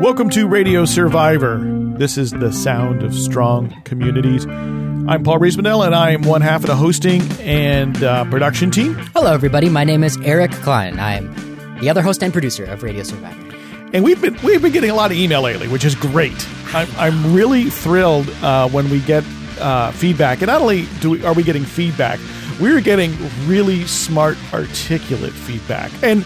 Welcome to Radio Survivor. This is the sound of strong communities. I'm Paul Riismandel, and I am one half of the hosting and uh, production team. Hello, everybody. My name is Eric Klein. I'm the other host and producer of Radio Survivor. And we've been we've been getting a lot of email lately, which is great. I'm, I'm really thrilled uh, when we get uh, feedback, and not only do we, are we getting feedback, we're getting really smart, articulate feedback, and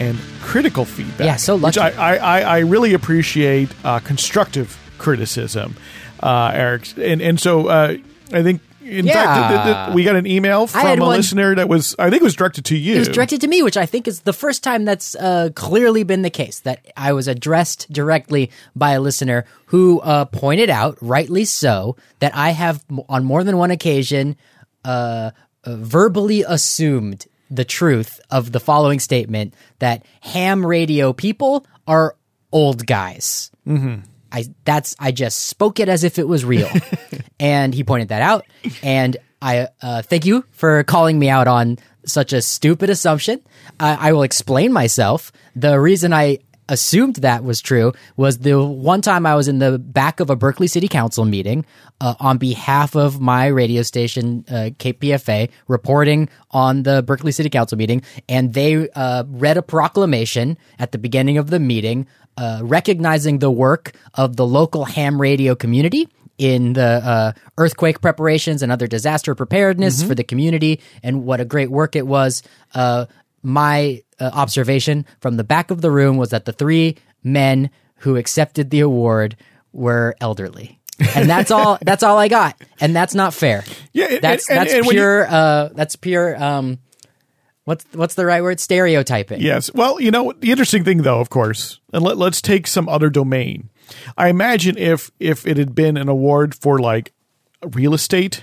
and critical feedback. Yeah, so Which lucky. I, I, I really appreciate uh, constructive criticism, uh, Eric. And and so uh, I think in Yeah. fact th- th- we got an email from a one- listener that was I think it was directed to you. It was directed to me, which I think is the first time that's uh, clearly been the case. That I was addressed directly by a listener who uh, pointed out, rightly so, that I have on more than one occasion uh, uh, verbally assumed the truth of the following statement that ham radio people are old guys. Mm-hmm. I that's I just spoke it as if it was real, and he pointed that out. And I uh, thank you for calling me out on such a stupid assumption. I I will explain myself. The reason I assumed that was true was the one time I was in the back of a Berkeley City Council meeting uh, on behalf of my radio station uh, KPFA reporting on the Berkeley City Council meeting, and they uh, read a proclamation at the beginning of the meeting uh, recognizing the work of the local ham radio community in the uh, earthquake preparations and other disaster preparedness for the community. And what a great work it was. Uh, my uh, observation from the back of the room was that the three men who accepted the award were elderly. and that's all that's all I got. And that's not fair. Yeah, and- That's and- that's and when you- pure uh that's pure um what's what's the right word? Stereotyping. Yes. Well, you know, the interesting thing, though, of course, and let, let's take some other domain. I imagine if if it had been an award for like real estate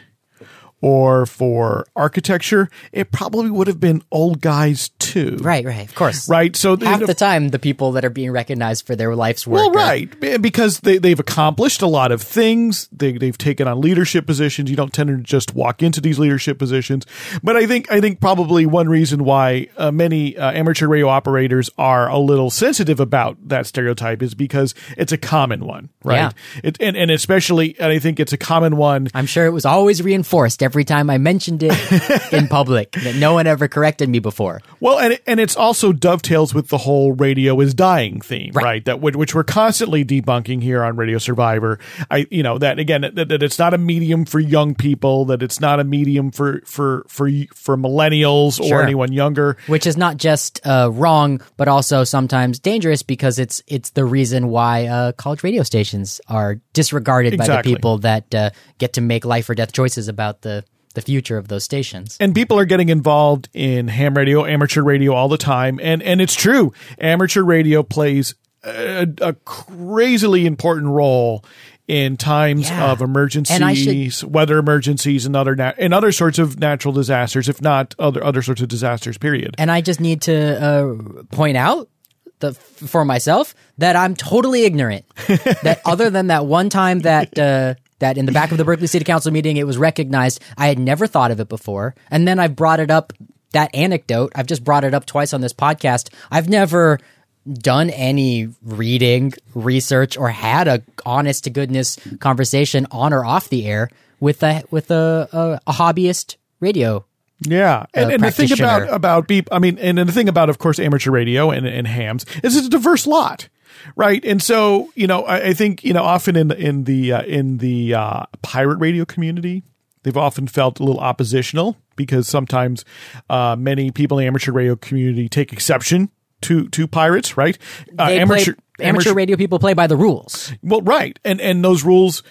or for architecture, it probably would have been old guys too. Right, right, of course. Right. So half the time the people that are being recognized for their life's work. Well, right, B- because they they've accomplished a lot of things. They they've taken on leadership positions. You don't tend to just walk into these leadership positions. But I think I think probably one reason why uh, many uh, amateur radio operators are a little sensitive about that stereotype is because it's a common one, right? Yeah. It, and and especially, and I think it's a common one. I'm sure it was always reinforced every time I mentioned it in public that no one ever corrected me before. Well, and and it's also dovetails with the whole radio is dying theme, right? Right. That which, we're constantly debunking here on Radio Survivor. I, you know, that again, that, that it's not a medium for young people, that it's not a medium for for for for millennials or Sure. anyone younger. Which is not just uh, wrong, but also sometimes dangerous because it's it's the reason why uh, college radio stations are disregarded by the people that uh, get to make life or death choices about the the future of those stations. and people are getting involved in ham radio, amateur radio all the time, and and it's true. Amateur radio plays a, a crazily important role in times Yeah. of emergencies, should- weather emergencies, and other and other sorts of natural disasters, if not other other sorts of disasters. Period. And I just need to uh, point out the, for myself that I'm totally ignorant. that other than that one time that uh, that in the back of the Berkeley City Council meeting it was recognized, I had never thought of it before, and then I've brought it up. That anecdote, I've just brought it up twice on this podcast. I've never done any reading, research, or had a honest to goodness conversation on or off the air with a with a, a, a hobbyist radio Yeah, and, uh, and the thing about about people, I mean, and, and the thing about, of course, amateur radio and, and hams is it's a diverse lot, right? And so, you know, I, I think you know, often in in the uh, in the uh, pirate radio community, they've often felt a little oppositional because sometimes uh, many people in the amateur radio community take exception to to pirates, right? Uh, They play, amateur, radio people play by the rules. well, right, and and those rules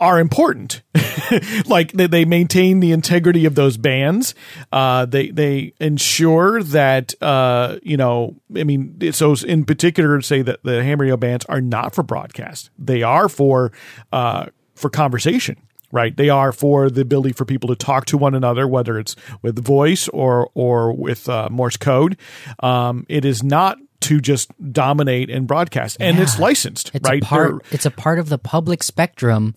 are important. like they, they maintain the integrity of those bands. Uh, they they ensure that uh, you know. I mean, so in particular, say that the ham radio bands are not for broadcast. They are for uh, for conversation. Right, they are for the ability for people to talk to one another, whether it's with voice or or with uh, Morse code. Um, it is not to just dominate and broadcast, and it's licensed. It's right, a part. They're- It's a part of the public spectrum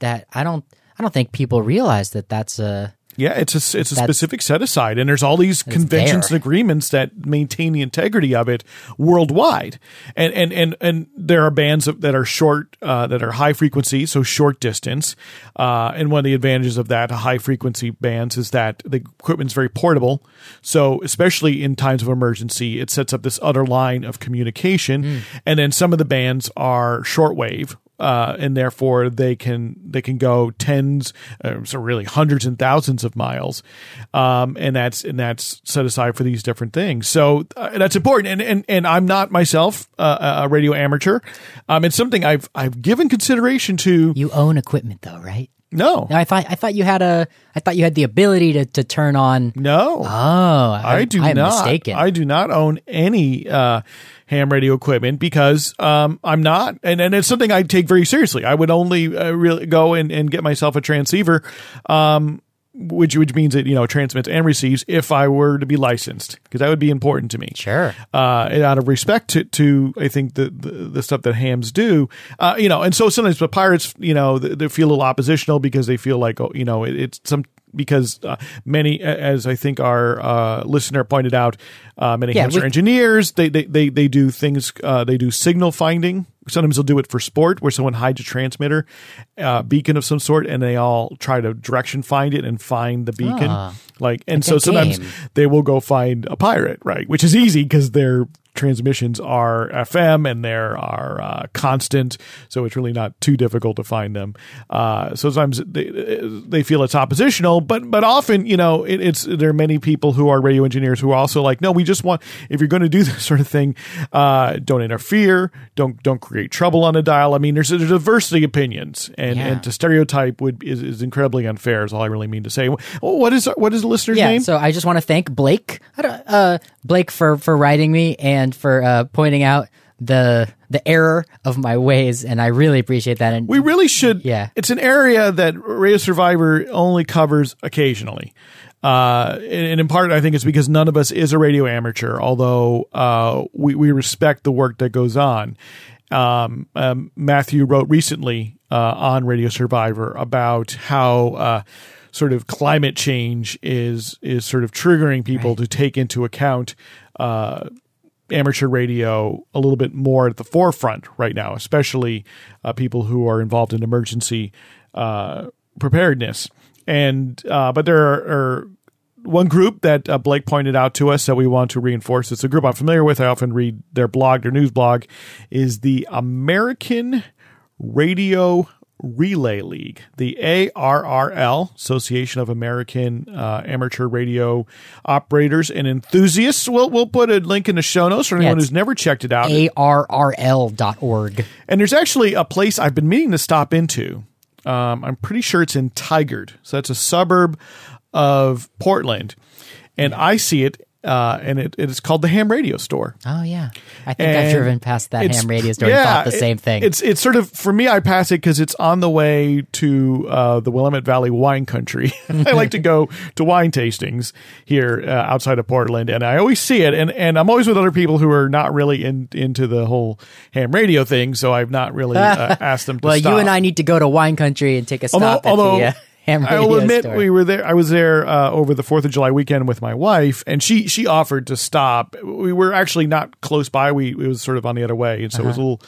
that I don't. I don't think people realize that that's a Yeah, it's a it's a specific set aside, and there's all these conventions there. and agreements that maintain the integrity of it worldwide. And and and and there are bands that are short, uh, that are high frequency, so short distance. Uh, and one of the advantages of that high frequency bands is that the equipment's very portable. So especially in times of emergency, it sets up this other line of communication. And then some of the bands are shortwave, uh, and therefore they can they can go tens, uh, so really hundreds and thousands of miles, um, and that's and that's set aside for these different things. So uh, that's important. And and and I'm not myself uh, a radio amateur. Um, it's something I've I've given consideration to. You own equipment though, right? No, No, I thought I thought you had a I thought you had the ability to, to turn on. no. Oh, I, I do I'm not. mistaken. I do not own any uh, ham radio equipment because um, I'm not, and, and it's something I take very seriously. I would only uh, really go and, and get myself a transceiver, um, which which means it you know transmits and receives if I were to be licensed because that would be important to me. sure. Uh, and out of respect to, to I think the, the, the stuff that hams do, uh, you know, and so sometimes the pirates, you know, they, they feel a little oppositional because they feel like, oh, you know, it, it's some because uh, many, as I think our uh, listener pointed out, uh, many Yeah, hams are we- engineers. They, they they they do things. Uh, they do signal finding. Sometimes they'll do it for sport, where someone hides a transmitter, uh, beacon of some sort, and they all try to direction find it and find the beacon. Ah, like, and like so sometimes game. they will go find a pirate, right? Which is easy because their transmissions are FM and there are uh, constant, so it's really not too difficult to find them. Uh, so sometimes they they feel it's oppositional, but but often you know it, it's there are many people who are radio engineers who are also like, no, we just want if you're going to do this sort of thing, uh, don't interfere, don't don't create trouble on a dial. I mean, there's a diversity of opinions, and Yeah. and to stereotype would is, is incredibly unfair. Is all I really mean to say. What is what is the listener's Yeah, name? so I just want to thank Blake, uh, Blake for for writing me and for uh, pointing out the the error of my ways, and I really appreciate that. And We really should. Yeah. It's an area that Radio Survivor only covers occasionally. Uh, and in part, I think it's because none of us is a radio amateur, although uh, we, we respect the work that goes on. Um, um, Matthew wrote recently uh, on Radio Survivor about how uh, sort of climate change is is sort of triggering people to take into account uh, amateur radio a little bit more at the forefront right now, especially uh, people who are involved in emergency uh, preparedness. And uh, but there are, are one group that uh, Blake pointed out to us that we want to reinforce. It's a group I'm familiar with. I often read their blog, their news blog, is the American Radio Relay League, the ARRL, Association of American uh, Amateur Radio Operators and Enthusiasts. We'll, we'll put a link in the show notes for anyone it's who's never checked it out. arrl.org. And there's actually a place I've been meaning to stop into. Um, I'm pretty sure it's in Tigard. So that's a suburb of Portland. And I see it, uh, and it, it is called the Ham Radio Store. Oh yeah, I think I've And driven past that ham radio store and yeah, thought the it- same thing. It's it's sort of for me. I pass it because it's on the way to uh, the Willamette Valley wine country. I like to go to wine tastings here uh, outside of Portland, and I always see it. And and I'm always with other people who are not really in, into the whole ham radio thing, so I've not really uh, asked them to well, stop. you and I need to go to wine country and take a stop Although, at although the uh, ham I will admit store. we were there. I was there uh, over the Fourth of July weekend with my wife, and she she offered to stop. We were actually not close by. We it was sort of on the other way, and so it Uh-huh. was a little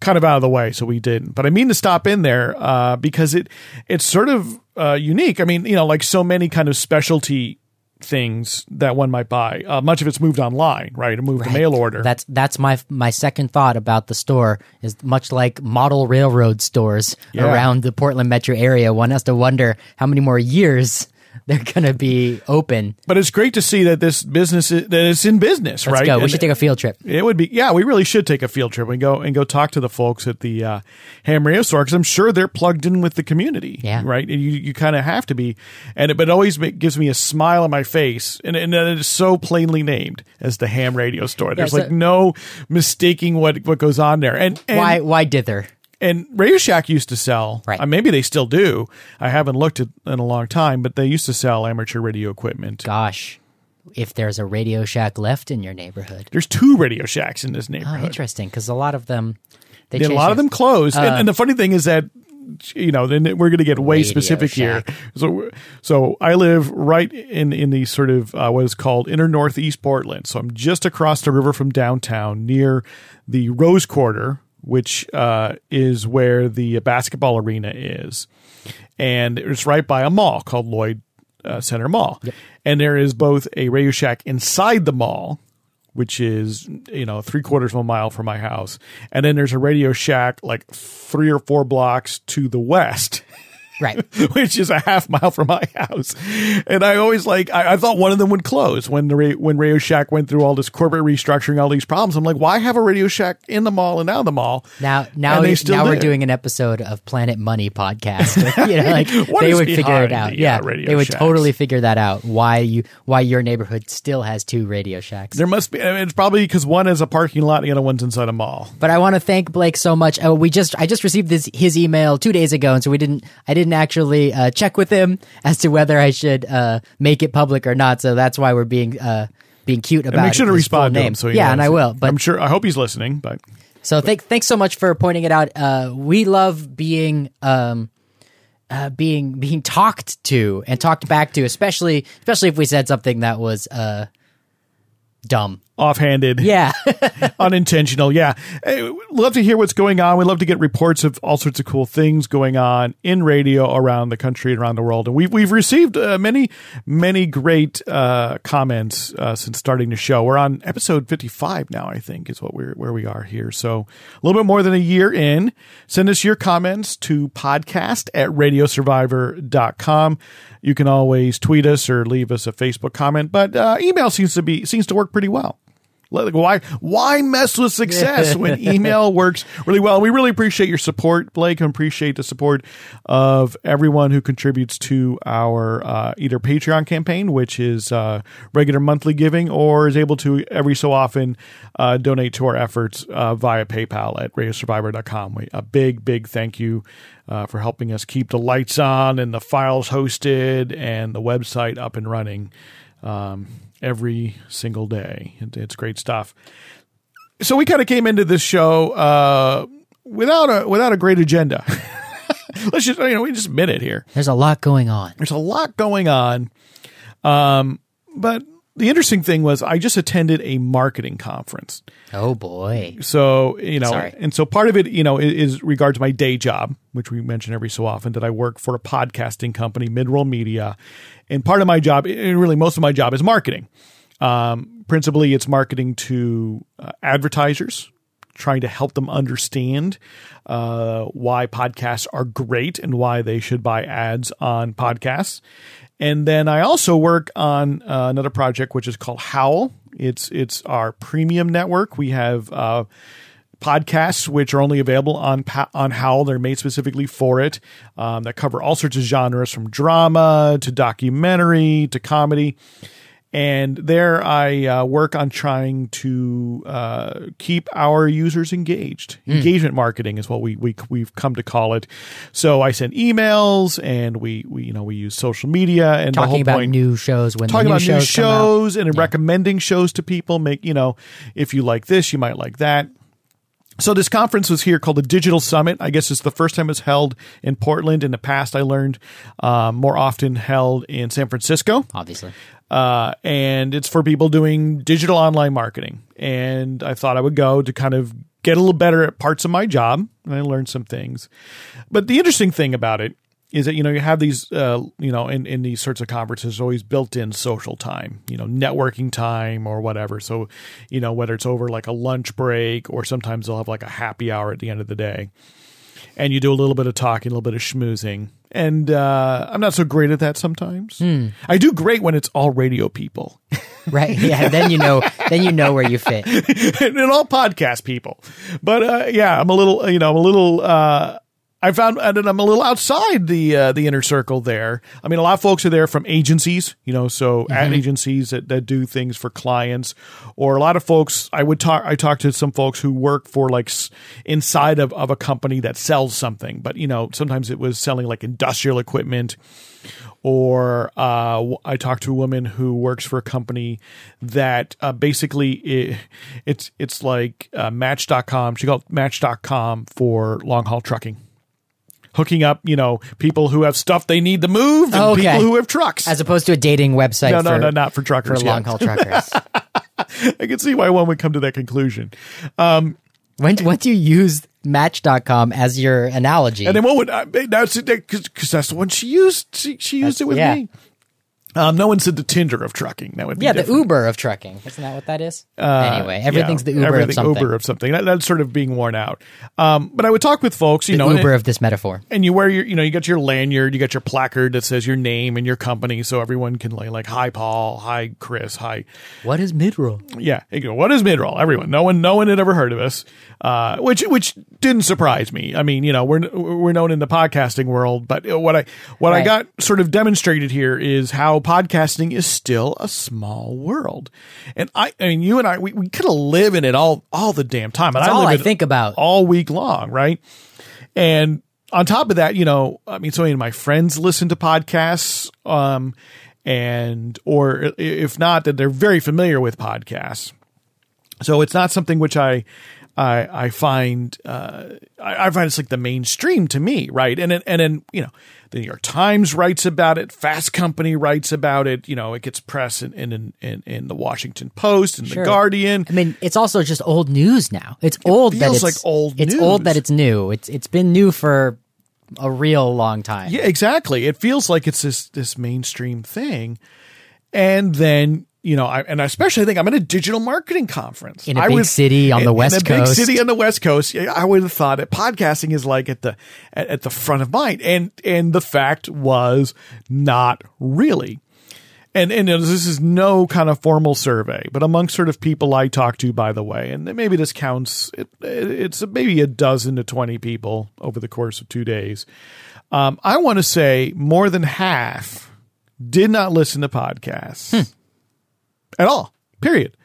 kind of out of the way. So we didn't. But I mean to stop in there uh, because it it's sort of uh, unique. I mean, you know, like so many kind of specialty things that one might buy. Uh, much of it's moved online, right? It moved to mail order. That's that's my my second thought about the store is much like model railroad stores Yeah. around the Portland metro area. One has to wonder how many more years they're going to be open. but it's great to see that this business is, that it's in business, Let's right? go. We And- should take a field trip. It would be, yeah. We really should take a field trip and go and go talk to the folks at the uh, Ham Radio Store because I'm sure they're plugged in with the community, Yeah. right. And you you kind of have to be, and it, but it always gives me a smile on my face, and and it is so plainly named as the Ham Radio Store. There's so- like no mistaking what what goes on there, and, and why why dither? And Radio Shack used to sell. Right. uh, maybe they still do. I haven't looked at in a long time, but they used to sell amateur radio equipment. Gosh, if there's a Radio Shack left in your neighborhood. There's two Radio Shacks in this Oh, neighborhood. interesting because a lot of them they a changed lot of them closed. and, and the funny thing is that you know, then we're going to get way Radio specific Shack. here. So, so I live right in in the sort of uh, what is called inner northeast Portland. So I'm just across the river from downtown, near the Rose Quarter, which uh, is where the basketball arena is, and it's right by a mall called Lloyd uh, Center Mall. And there is both a Radio Shack inside the mall. Which is, you know, three quarters of a mile from my house. And then there's a Radio Shack like three or four blocks to the west Right. which is a half mile from my house. And I always like, I, I thought one of them would close when the when Radio Shack went through all this corporate restructuring, all these problems. I'm like, why have a Radio Shack in the mall and out of the mall? Now, now, they now we're doing an episode of Planet Money podcast. you know, like they would figure it out. the, yeah, uh, they would Shacks? totally figure that out. Why you, why your neighborhood still has two Radio Shacks. There must be. I mean, it's probably because one is a parking lot and the other one's inside a mall. But I want to thank Blake so much. Uh, we just I just received this his email two days ago, and so we didn't I didn't actually uh, check with him as to whether I should uh, make it public or not. So that's why we're being uh, being cute about And make sure to respond to him. So yeah, and I will. But I'm sure. I hope he's listening. But so thank, thanks so much for pointing it out. Uh, we love being um, uh, being being talked to and talked back to, especially especially if we said something that was uh, dumb. offhanded. Yeah, unintentional. Yeah. Hey, love to hear what's going on. We'd love to get reports of all sorts of cool things going on in radio around the country and around the world. And we've, we've received uh, many, many great uh, comments uh, since starting the show. We're on episode 55 now, I think, is what we're, where we are here. So a little bit more than a year in. Send us your comments to podcast at radiosurvivor.com. You can always tweet us or leave us a Facebook comment, but uh, email seems to be seems to work pretty well. Why why mess with success when email works really well? We really appreciate your support, Blake, and appreciate the support of everyone who contributes to our uh, either Patreon campaign, which is uh, regular monthly giving, or is able to every so often uh, donate to our efforts uh, via PayPal at radiosurvivor.com. We, a big, big thank you uh, for helping us keep the lights on and the files hosted and the website up and running um, every single day. It, it's great stuff. So we kind of came into this show uh, without a without a great agenda. Let's just you know we just admit it here. there's a lot going on. There's a lot going on, um, but the interesting thing was I just attended a marketing conference. Oh boy. So you know, Sorry. and so part of it, you know, is, is regard to my day job, which we mention every so often, that I work for a podcasting company, Midroll Media, and part of my job, and really most of my job, is marketing. Um, principally, it's marketing to uh, advertisers, trying to help them understand uh, why podcasts are great and why they should buy ads on podcasts. And then I also work on uh, another project which is called Howl. It's it's our premium network. We have uh, podcasts which are only available on on Howl. They're made specifically for it um, that cover all sorts of genres from drama to documentary to comedy. And there, I uh, work on trying to uh, keep our users engaged. Engagement marketing is what we, we we've come to call it. So I send emails, and we, we you know we use social media, and Talking about point new shows when talking new about new shows, out. shows and recommending shows to people. Make you know if you like this, you might like that. So this conference was here called the Digital Summit. I guess it's the first time it's held in Portland. In the past, I learned um, more often held in San Francisco Obviously. Uh, and it's for people doing digital online marketing. And I thought I would go to kind of get a little better at parts of my job, and I learned some things. But the interesting thing about it is that you know you have these uh, you know in, in these sorts of conferences always built in social time you know networking time or whatever so you know whether it's over like a lunch break or sometimes they'll have like a happy hour at the end of the day and you do a little bit of talking a little bit of schmoozing and uh, i'm not so great at that sometimes i do great when it's all radio people Right. Yeah. Then you know. Then you know where you fit. and all podcast people. But uh, yeah, I'm a little, you know, I'm a little. Uh, I found and I'm a little outside the uh, the inner circle there. I mean, a lot of folks are there from agencies, you know, so ad agencies that, that do things for clients, or a lot of folks. I would talk. I talked to some folks who work for like inside of, of a company that sells something, but you know, sometimes it was selling like industrial equipment or uh, I talked to a woman who works for a company that uh, basically it, it's it's like uh, Match.com. She called Match.com for long haul trucking. Hooking up, you know, people who have stuff they need to move and Okay. people who have trucks. As opposed to a dating website. no, no, for, no, not for truckers. for long haul truckers. I can see why one would come to that conclusion. Um, when when do you use Match.com as your analogy? And then what would I, that's because that's the one she used. She, she used That's- it with yeah. me. Um, no one said the Tinder of trucking. That would be yeah, the. Uber of trucking. Isn't that what that is? anyway, everything's Yeah, the Uber everything of something. Uber of something. That, that's sort of being worn out. Um, but I would talk with folks, you the know, Uber and, of this metaphor. and you wear your, you know, you got your lanyard, you got your placard that says your name and your company, so everyone can like, like, hi Paul, hi Chris, hi, What is midroll? yeah. You go, what is midroll? Everyone, no one, no one had ever heard of us, uh, which which didn't surprise me. I mean, you know, we're we're known in the podcasting world, but what I what I got sort of demonstrated here is how podcasting is still a small world, and I, I mean, you and I, we, we could have live in it all all the damn time. And That's I all I think about. all week long, right? And on top of that, you know, I mean, so many of my friends listen to podcasts, um, and or if not, that they're very familiar with podcasts. So it's not something which I I, I find uh, I, I find it's like the mainstream to me, right? And then, and then you know the New York Times writes about it, Fast Company writes about it. You know, it gets press in in in, in the Washington Post and Sure. the Guardian. I mean, it's also just old news now. It's old that feels it's like old It's news. old that it's new. It's it's been new for a real long time. Yeah, exactly. It feels like it's this this mainstream thing, and then you know, I, and especially I think I'm at a digital marketing conference In a I big would- city on the West in a big Coast. city on the West Coast. I would have thought that podcasting is like at the at, at the front of mind, and and the fact was not really. And and this is no kind of formal survey, but among sort of people I talk to, by the way, and maybe this counts. It, it's maybe a dozen to twenty people over the course of two days. Um, I want to say more than half did not listen to podcasts at all. Period.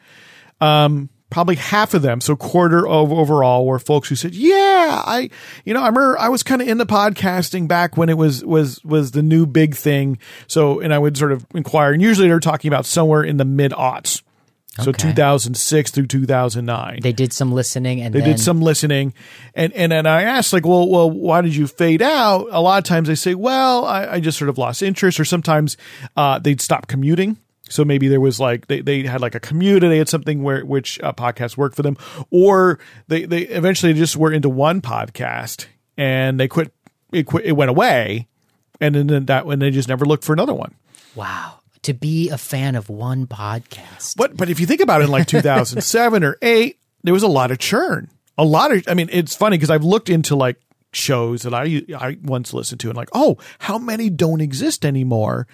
Um, probably half of them, so quarter of overall, were folks who said, "Yeah, I, you know, I remember I was kind of into podcasting back when it was was was the new big thing." So, and I would sort of inquire, and usually they're talking about somewhere in the mid aughts, so Okay. 2006 through 2009 They did some listening and they then did some listening and and then i asked like well well why did you fade out a lot of times they say well i, I just sort of lost interest or sometimes uh, they'd stop commuting so maybe there was like they, they had like a commute and they had something where which uh, podcast worked for them or they they eventually just were into one podcast and they quit it quit it went away and then that when they just never looked for another one wow. To be a fan of one podcast. But but if you think about it, in like 2007 or eight, there was a lot of churn. A lot of. I mean, it's funny because I've looked into like shows that I I once listened to and like, oh, how many don't exist anymore?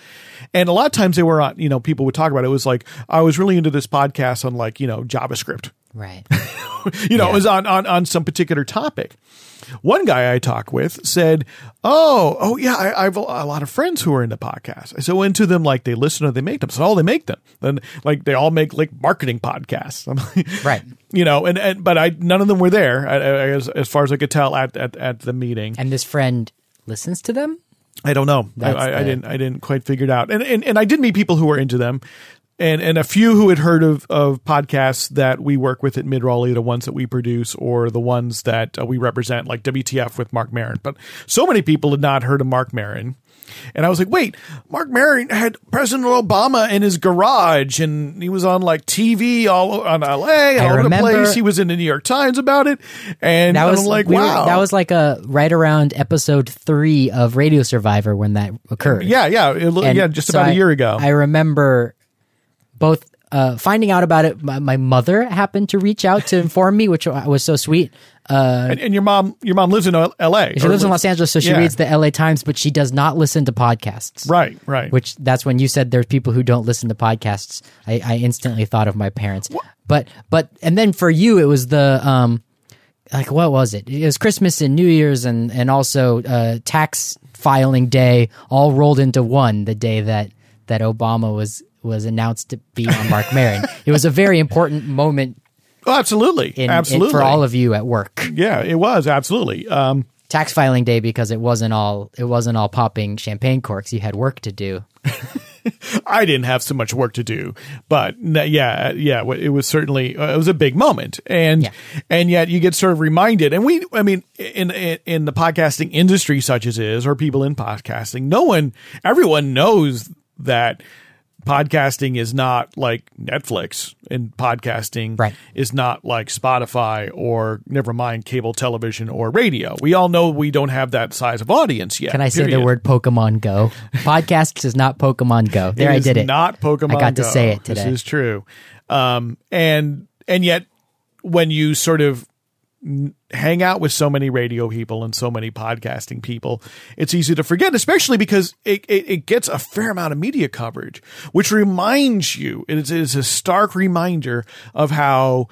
And a lot of times they were on. You know, people would talk about it. It was like I was really into this podcast on like you know JavaScript. Right. you know, it was on, on, on some particular topic. One guy I talked with said, Oh, oh yeah, I, I have a, a lot of friends who are into podcasts. I so into them like they listen or they make them. So oh, they make them. Then like they all make like marketing podcasts. I'm like, Right. You know, and, and but I none of them were there I- I- as, as far as I could tell at, at, at the meeting. And this friend listens to them? I don't know. I, I didn't. I didn't quite figure it out. And, and and I did meet people who were into them, and and a few who had heard of of podcasts that we work with at Midroll, the ones that we produce or the ones that uh, we represent, like WTF with Marc Maron. But so many people had not heard of Marc Maron. And I was like, wait, Marc Maron had President Obama in his garage, and he was on like TV all on LA, I all over the place. He was in the New York Times about it, and That was I'm like, we were- wow, that was like a right around episode three of Radio Survivor when that occurred. yeah, yeah, it, yeah, just so about a year ago. I remember both uh, finding out about it. My, my mother happened to reach out to inform me, which was so sweet. Uh, and, and your mom, your mom lives in L- L.A. she lives in Los Angeles, so she Yeah. reads the LA Times, but she does not listen to podcasts. Right, right. Which that's when you said there's people who don't listen to podcasts. I, I instantly thought of my parents. But but and then for you it was the um like what was it? It was Christmas and New Year's and and also uh, tax filing day all rolled into one. The day that that Obama was was announced to be on Marc Maron. It was a very important moment Oh, absolutely, in, in- absolutely for all of you at work. Yeah, it was absolutely. Um, tax filing day because it wasn't all it wasn't all popping champagne corks. You had work to do. I didn't have so much work to do, but yeah, yeah, it was certainly uh, it was a big moment, and Yeah. and yet you get sort of reminded, and we, I mean, in, in in the podcasting industry, such as is, or people in podcasting, no one, everyone knows that podcasting is not like Netflix, and podcasting Right. is not like Spotify or never mind cable television or radio. We all know we don't have that size of audience yet. Can I say the word Pokemon Go? Podcasts is not Pokemon Go. There, I did it. Not Pokemon. I got to say it today. This is true. Um, and and yet, when you sort of hang out with so many radio people and so many podcasting people, it's easy to forget, especially because it, it, it gets a fair amount of media coverage, which reminds you, it is, it is a stark reminder of how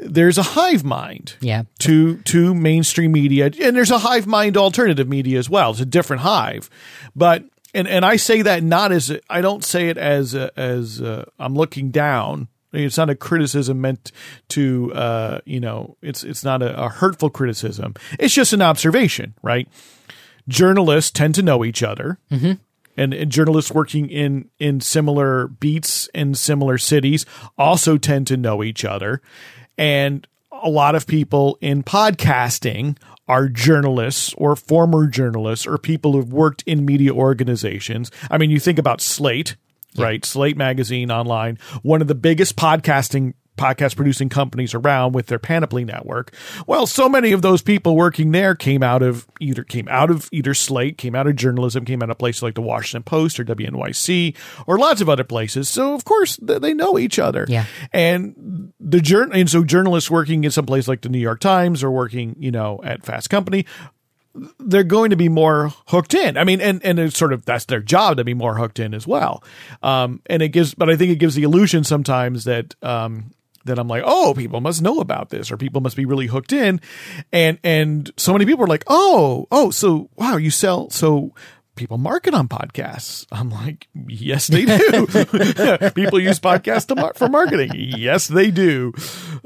there's a hive mind Yeah. to to mainstream media and there's a hive mind alternative media as well it's a different hive but and and I say that not as I don't say it as a, as i I'm looking down it's not a criticism meant to uh you know it's it's not a, a hurtful criticism. It's just an observation right? Journalists tend to know each other. And, and journalists working in in similar beats in similar cities also tend to know each other. And a lot of people in podcasting are journalists or former journalists or people who've worked in media organizations. I mean you think about slate right? Slate magazine online one of the biggest podcasting podcast producing companies around with their panoply network. Well so many of those people working there came out of either came out of either slate came out of journalism came out of places like the washington post or wnyc or lots of other places. So of course they know each other. Yeah. and the jour- and so journalists working in some place like the new york times or working you know at fast company they're going to be more hooked in. I mean, and and it's sort of that's their job to be more hooked in as well. Um, and it gives, but I think it gives the illusion sometimes that um, that I'm like, oh, people must know about this, or people must be really hooked in, and and so many people are like, oh, oh, so wow, you sell so. People market on podcasts. I'm like, yes, they do. people use podcasts mar- for marketing. Yes, they do.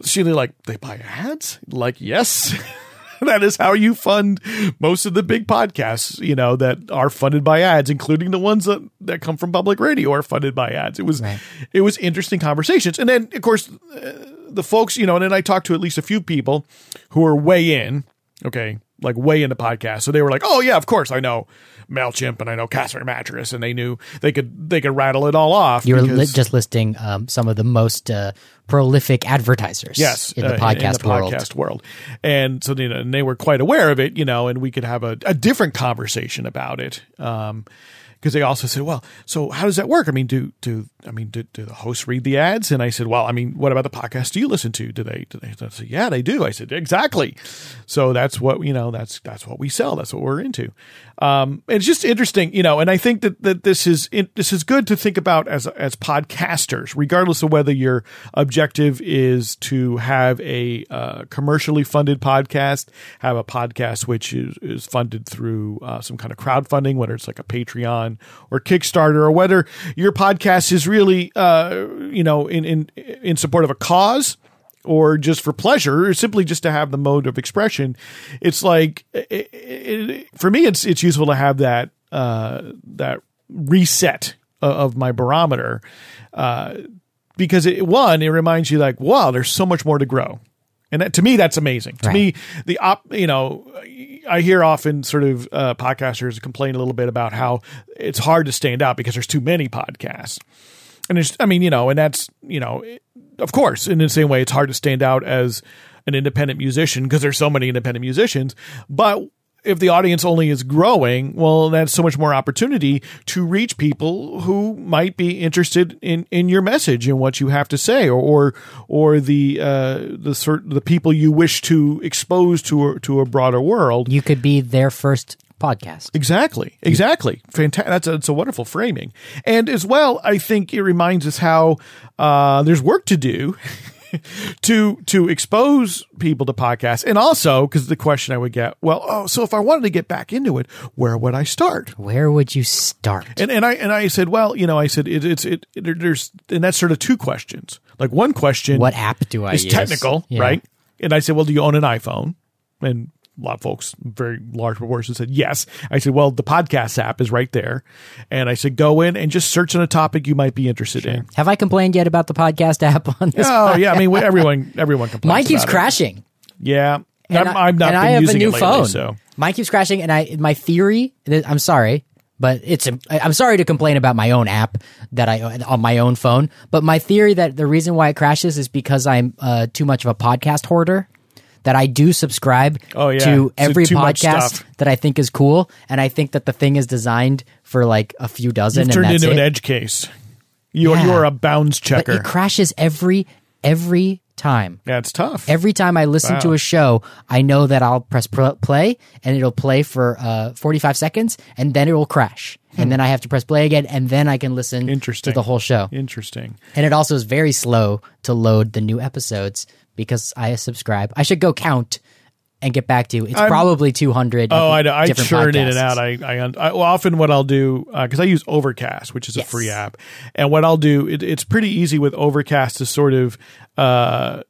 She they're like, they buy ads. Like, yes. that is how you fund most of the big podcasts, you know, that are funded by ads, including the ones that, that come from public radio are funded by ads. It was, Right. it was interesting conversations. And then, of course, uh, the folks, you know, and then I talked to at least a few people who are way in, okay, like way into podcasts. So they were like, oh, yeah, of course, I know MailChimp and I know Casper Mattress. And they knew they could, they could rattle it all off. You're li- just listing um, some of the most uh, prolific advertisers yes in the uh, podcast the world. podcast world and so you know, and they were quite aware of it you know and we could have a, a different conversation about it um because they also said, "Well, so how does that work? I mean, do do I mean do, do the hosts read the ads?" And I said, "Well, I mean, what about the podcast do you listen to? Do they? Do they?" I said, "Yeah, they do." I said, "Exactly." So that's what you know. That's that's what we sell. That's what we're into. Um, it's just interesting, you know. And I think that that this is it, this is good to think about as as podcasters, regardless of whether your objective is to have a uh, commercially funded podcast, have a podcast which is is funded through uh, some kind of crowdfunding, whether it's like a Patreon or Kickstarter, or whether your podcast is really, uh, you know, in in in support of a cause or just for pleasure or simply just to have the mode of expression it's like it, it, for me it's it's useful to have that uh that reset of, of my barometer uh because it one it reminds you like wow there's so much more to grow. And that, to me that's amazing. To Right. me the op you know i hear often sort of uh, podcasters complain a little bit about how it's hard to stand out because there's too many podcasts. And it's, I mean, you know, and that's, you know, of course, in the same way, it's hard to stand out as an independent musician because there's so many independent musicians. But if the audience only is growing, well, that's so much more opportunity to reach people who might be interested in, in your message and what you have to say, or or, or the uh, the the people you wish to expose to to a broader world. You could be their first podcast. Exactly. Exactly. Fantastic. That's a, that's a wonderful framing. And as well, I think it reminds us how uh, there's work to do to to expose people to podcasts, and also because the question I would get, well, oh, so if I wanted to get back into it, where would I start? Where would you start? And and I and I said, well, you know, I said it, it's it, there- there's and that's sort of two questions. Like one question, what app do I is use? technical, Yeah. right? And I said, well, do you own an iPhone? And a lot of folks, very large proportion, said yes. I said, well, the podcast app is right there, and I said, go in and just search on a topic you might be interested in. Have I complained yet about the podcast app on this? Oh yeah, I mean everyone everyone complains. Mine keeps about it. crashing. Yeah, And I'm, I- I'm not and been I have using a new it lately, phone. so Mine keeps crashing, and I my theory. I'm sorry, but it's I'm sorry to complain about my own app that I on my own phone. But my theory that the reason why it crashes is because I'm uh, too much of a podcast hoarder. That I do subscribe Oh, yeah. to every much podcast that I think is cool, and I think that the thing is designed for like a few dozen. you've and turned that's into it. an edge case. You Yeah. you are a bounds but checker. it crashes every every time. yeah, it's tough. Every time I listen to a show, I know that I'll press play and it'll play for uh, 45 seconds and then it will crash. And then I have to press play again and then I can listen Hmm. Interesting. to the whole show. Interesting. And it also is very slow to load the new episodes because I subscribe. I should go count and get back to you. It's I'm- probably 200. Oh, I, I churn in and out. I, I, I well, often what I'll do because I use Overcast, which is a Yes. free app, and what I'll do it, it's pretty easy with Overcast to sort of uh,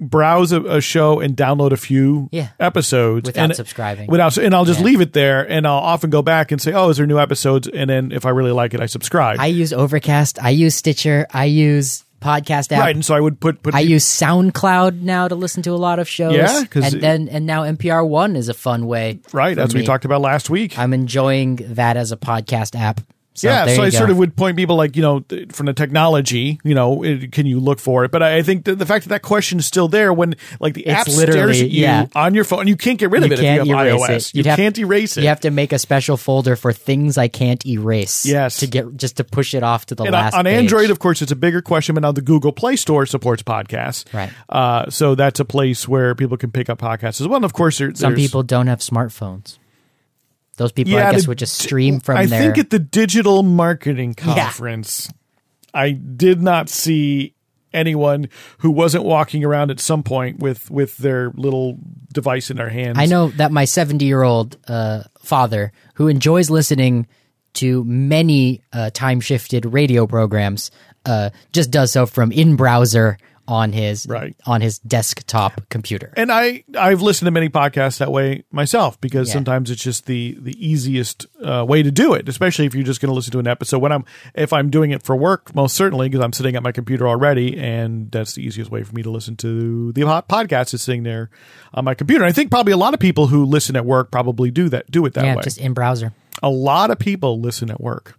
browse a, a show and download a few Yeah. episodes Without and, subscribing. Without, and I'll just Yeah. leave it there, and I'll often go back and say, "Oh, is there new episodes?" And then if I really like it, I subscribe. I use Overcast. I use Stitcher. I use Podcast app. right, and so I would put put I use SoundCloud now to listen to a lot of shows. Yeah, and it- then and now NPR One is a fun way. right. for That's we talked about last week. I'm enjoying that as a podcast app. So yeah, so I go. sort of would point people like you know from the technology, you know, it, can you look for it? But I, I think the fact that that question is still there when like the app stares literally- at you yeah. on your phone, and you can't get rid of You it if you have iOS. You have- can't erase it. You have to make a special folder for things I can't erase. Yes. to get just to push it off to the and on, last. on page. Android, of course, it's a bigger question, but now the Google Play Store supports podcasts. Right. Uh, so that's a place where people can pick up podcasts as well. And of course, there, some people don't have smartphones. Those people, Yeah, I guess, the- would just stream from there. I their. think at the digital marketing conference, I did not see anyone who wasn't walking around at some point with with their little device in their hands. I know that my 70 year old uh, father, who enjoys listening to many uh, time shifted radio programs, uh, just does so from in browser on his Right. on his desktop computer. and I I've listened to many podcasts that way myself because Yeah. sometimes it's just the the easiest uh, way to do it, especially if you're just going to listen to an episode. When I'm if I'm doing it for work, most certainly because I'm sitting at my computer already, and that's the easiest way for me to listen to the podcast is sitting there on my computer. I think probably a lot of people who listen at work probably do that do it that yeah, way. just in browser. a lot of people listen at work.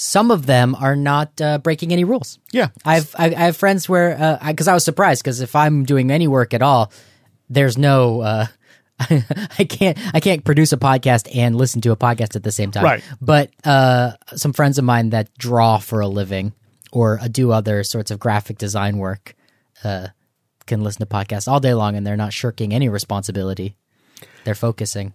Some of them are not uh, breaking any rules. Yeah, I've I, I have friends where because I, was surprised because if I'm doing any work at all, there's no uh, I can't I can't produce a podcast and listen to a podcast at the same time. Right. But uh, some friends of mine that draw for a living or uh, do other sorts of graphic design work uh, can listen to podcasts all day long and they're not shirking any responsibility. They're focusing.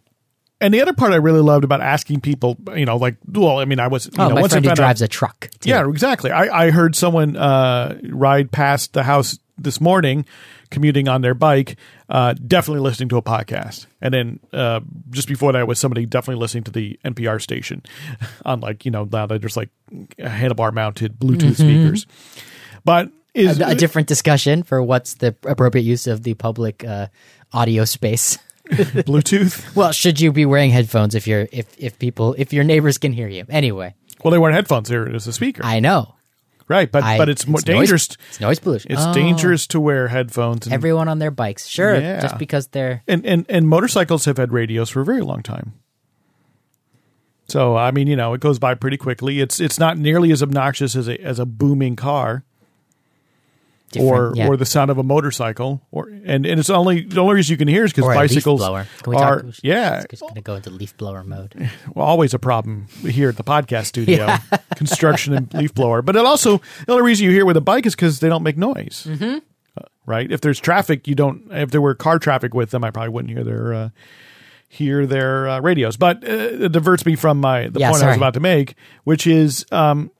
And the other part I really loved about asking people, you know, like, well, I mean, I was, you Oh, know, my once friend who found out- drives a truck. too. Yeah, exactly. I, I heard someone uh, ride past the house this morning, commuting on their bike, uh, definitely listening to a podcast. And then uh, just before that was somebody definitely listening to the NPR station on like, you know, now that there's like handlebar mounted Bluetooth speakers. But is a, a different discussion for what's the appropriate use of the public uh, audio space. Bluetooth? Well, should you be wearing headphones if you're if if people if your neighbors can hear you? Anyway, Well, they weren't headphones. There is a speaker, I know. right? But I, but it's more noise- dangerous. it's noise pollution. It's Oh, dangerous to wear headphones. And, Everyone on their bikes, sure. Yeah. Just because they're and, and and motorcycles have had radios for a very long time. So I mean, you know, it goes by pretty quickly. It's it's not nearly as obnoxious as a as a booming car or yeah. or the sound of a motorcycle. Or and, and it's only the only reason you can hear is because bicycles leaf blower. Can we are talk? yeah It's going to go into leaf blower mode. well, always a problem here at the podcast studio, construction and leaf blower. But it also the only reason you hear with a bike is because they don't make noise. Mm-hmm. right? If there's traffic, you don't. If there were car traffic with them, I probably wouldn't hear their uh, hear their uh, radios. But uh, it diverts me from my the Yeah, point I was about to make, which is. Um,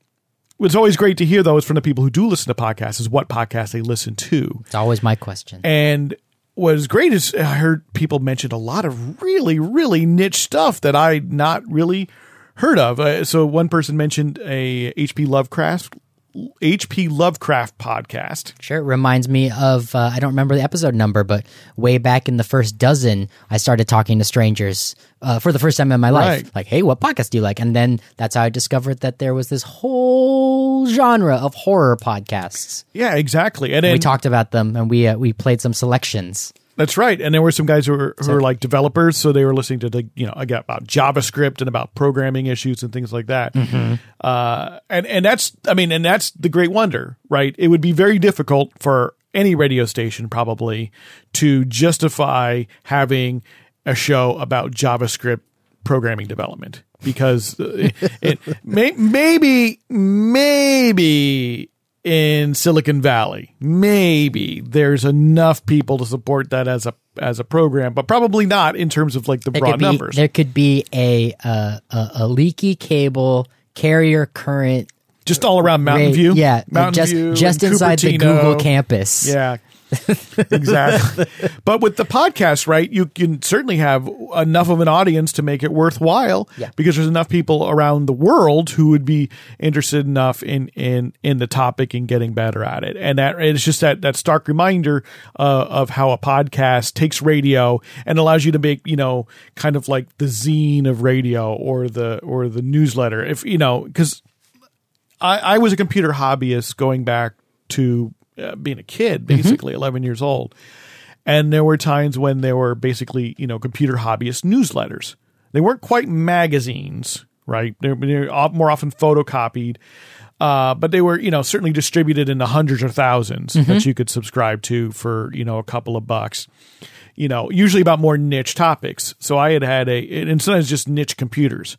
What's always great to hear, though, is from the people who do listen to podcasts, is what podcasts they listen to. It's always my question. And what is great is I heard people mention a lot of really, really niche stuff that I not really heard of. Uh, so one person mentioned a H.P. Lovecraft H.P. Lovecraft podcast. Sure, it reminds me of uh, I don't remember the episode number, but way back in the first dozen, I started talking to strangers uh, for the first time in my life. Right. Like, hey, what podcast do you like? And then that's how I discovered that there was this whole genre of horror podcasts. Yeah, exactly. And, we and talked about them, and we uh, we played some selections. That's right. And there were some guys who were, who were like developers, so they were listening to the you know got about JavaScript and about programming issues and things like that. Uh, and and that's I mean, and that's the great wonder, right? It would be very difficult for any radio station probably to justify having a show about JavaScript programming development because uh, it, it may, maybe maybe in Silicon Valley. Maybe there's enough people to support that as a as a program, but probably not in terms of like the There broad be numbers. there could be a uh, a, a leaky cable carrier current. Just all around Mountain ra- View. yeah, Mountain just View, just inside the Google campus. Yeah. Exactly. but with the podcast, right, you can certainly have enough of an audience to make it worthwhile Yeah. because there's enough people around the world who would be interested enough in in in the topic and getting better at it. And that it's just that that stark reminder uh, of how a podcast takes radio and allows you to make, you know, kind of like the zine of radio or the or the newsletter. If you know, cuz I, I was a computer hobbyist going back to uh, being a kid, basically 11 years old. And there were times when there were basically, you know, computer hobbyist newsletters. They weren't quite magazines, right? They're, they're more often photocopied. Uh, but they were, you know, certainly distributed in the hundreds or 1000s that you could subscribe to for, you know, a couple of bucks. You know, usually about more niche topics. So I had had a, and sometimes just niche computers.